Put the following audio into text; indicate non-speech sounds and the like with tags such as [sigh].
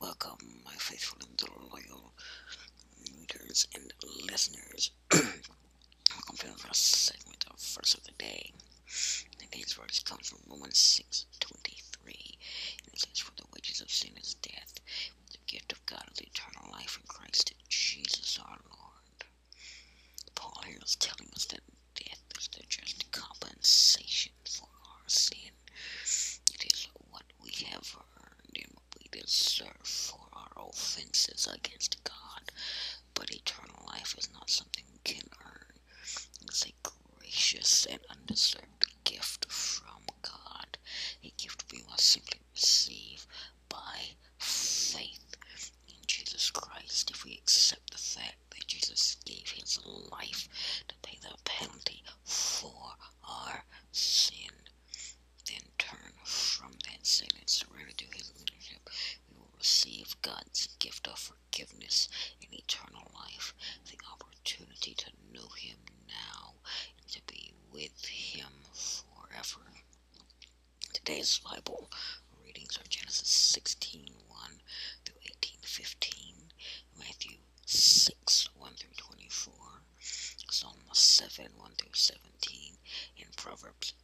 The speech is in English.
welcome, my faithful and loyal readers and listeners. [clears throat] welcome to the first segment of First of the Day. Today's verse comes from Romans 6 23. And it says, For the wages of sin is death, but the gift of God is eternal life in Christ Jesus our Lord. Paul here is telling us that death is the just compensation for our sin. It is what we have earned and what we deserve for our offenses against God. But eternal life is not something we can earn. It's a gracious and undeserved gift from God. A gift we must simply receive by faith in Jesus Christ. If we accept the fact that Jesus gave his life to pay the penalty for our sin, then turn from that sin and surrender to his leadership, we will receive God's gift of forgiveness and eternal life, the opportunity to know him now and to be with him forever. Today's Bible readings are Genesis 16 1 through 18 15, Matthew 6 1 through 24, Psalm 7 1 through 17, and Proverbs